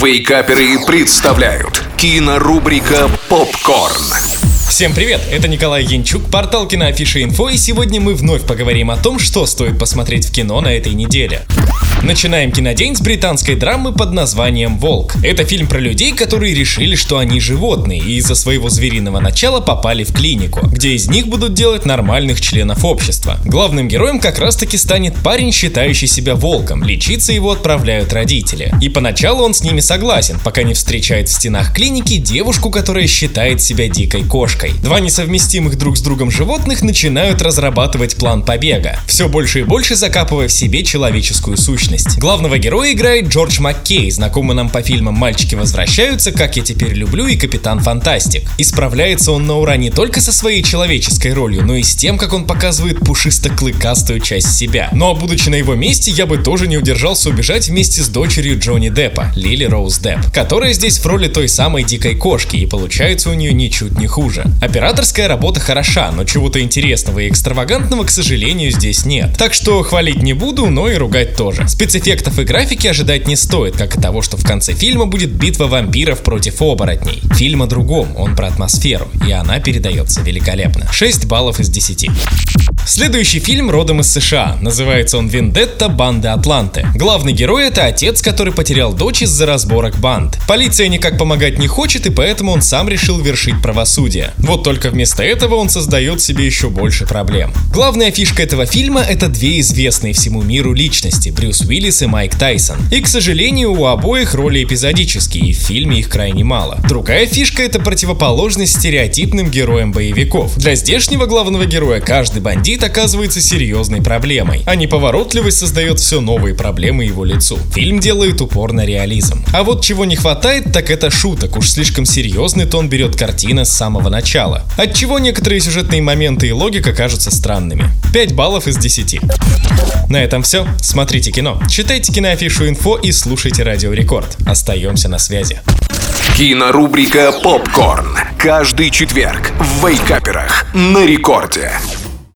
Вейкаперы представляют кинорубрика «Попкорн». Всем привет, это Николай Янчук, портал Киноафиша Инфо, и сегодня мы вновь поговорим о том, что стоит посмотреть в кино на этой неделе. Начинаем кинодень с британской драмы под названием «Волк». Это фильм про людей, которые решили, что они животные, и из-за своего звериного начала попали в клинику, где из них будут делать нормальных членов общества. Главным героем как раз-таки станет парень, считающий себя волком, лечиться его отправляют родители. И поначалу он с ними согласен, пока не встречает в стенах клиники девушку, которая считает себя дикой кошкой. Два несовместимых друг с другом животных начинают разрабатывать план побега, все больше и больше закапывая в себе человеческую сущность личность. Главного героя играет Джордж Маккей, знакомый нам по фильмам «Мальчики возвращаются», «Как я теперь люблю» и «Капитан Фантастик». И справляется он на ура не только со своей человеческой ролью, но и с тем, как он показывает пушисто-клыкастую часть себя. Ну а будучи на его месте, я бы тоже не удержался убежать вместе с дочерью Джонни Деппа, Лили Роуз Депп, которая здесь в роли той самой дикой кошки, и получается у нее ничуть не хуже. Операторская работа хороша, но чего-то интересного и экстравагантного, к сожалению, здесь нет. Так что хвалить не буду, но и ругать тоже. Спецэффектов и графики ожидать не стоит, как и того, что в конце фильма будет битва вампиров против оборотней. Фильм о другом, он про атмосферу, и она передается великолепно. 6 баллов из 10. Следующий фильм родом из США. Называется он «Вендетта. Банды Атланты». Главный герой — это отец, который потерял дочь из-за разборок банд. Полиция никак помогать не хочет, и поэтому он сам решил вершить правосудие. Вот только вместо этого он создает себе еще больше проблем. Главная фишка этого фильма — это две известные всему миру личности — Брюс Уиллис и Майк Тайсон. И, к сожалению, у обоих роли эпизодические, в фильме их крайне мало. Другая фишка — это противоположность стереотипным героям боевиков. Для здешнего главного героя каждый бандит оказывается серьезной проблемой, а неповоротливость создает все новые проблемы его лицу. Фильм делает упор на реализм. А вот чего не хватает, так это шуток, уж слишком серьезный тон берет картина с самого начала. Отчего некоторые сюжетные моменты и логика кажутся странными. 5 баллов из 10. На этом все. Смотрите читайте киноафишу инфо и слушайте Радио Рекорд. Остаемся на связи. Кинорубрика «Попкорн». Каждый четверг в Вейкаперах на рекорде.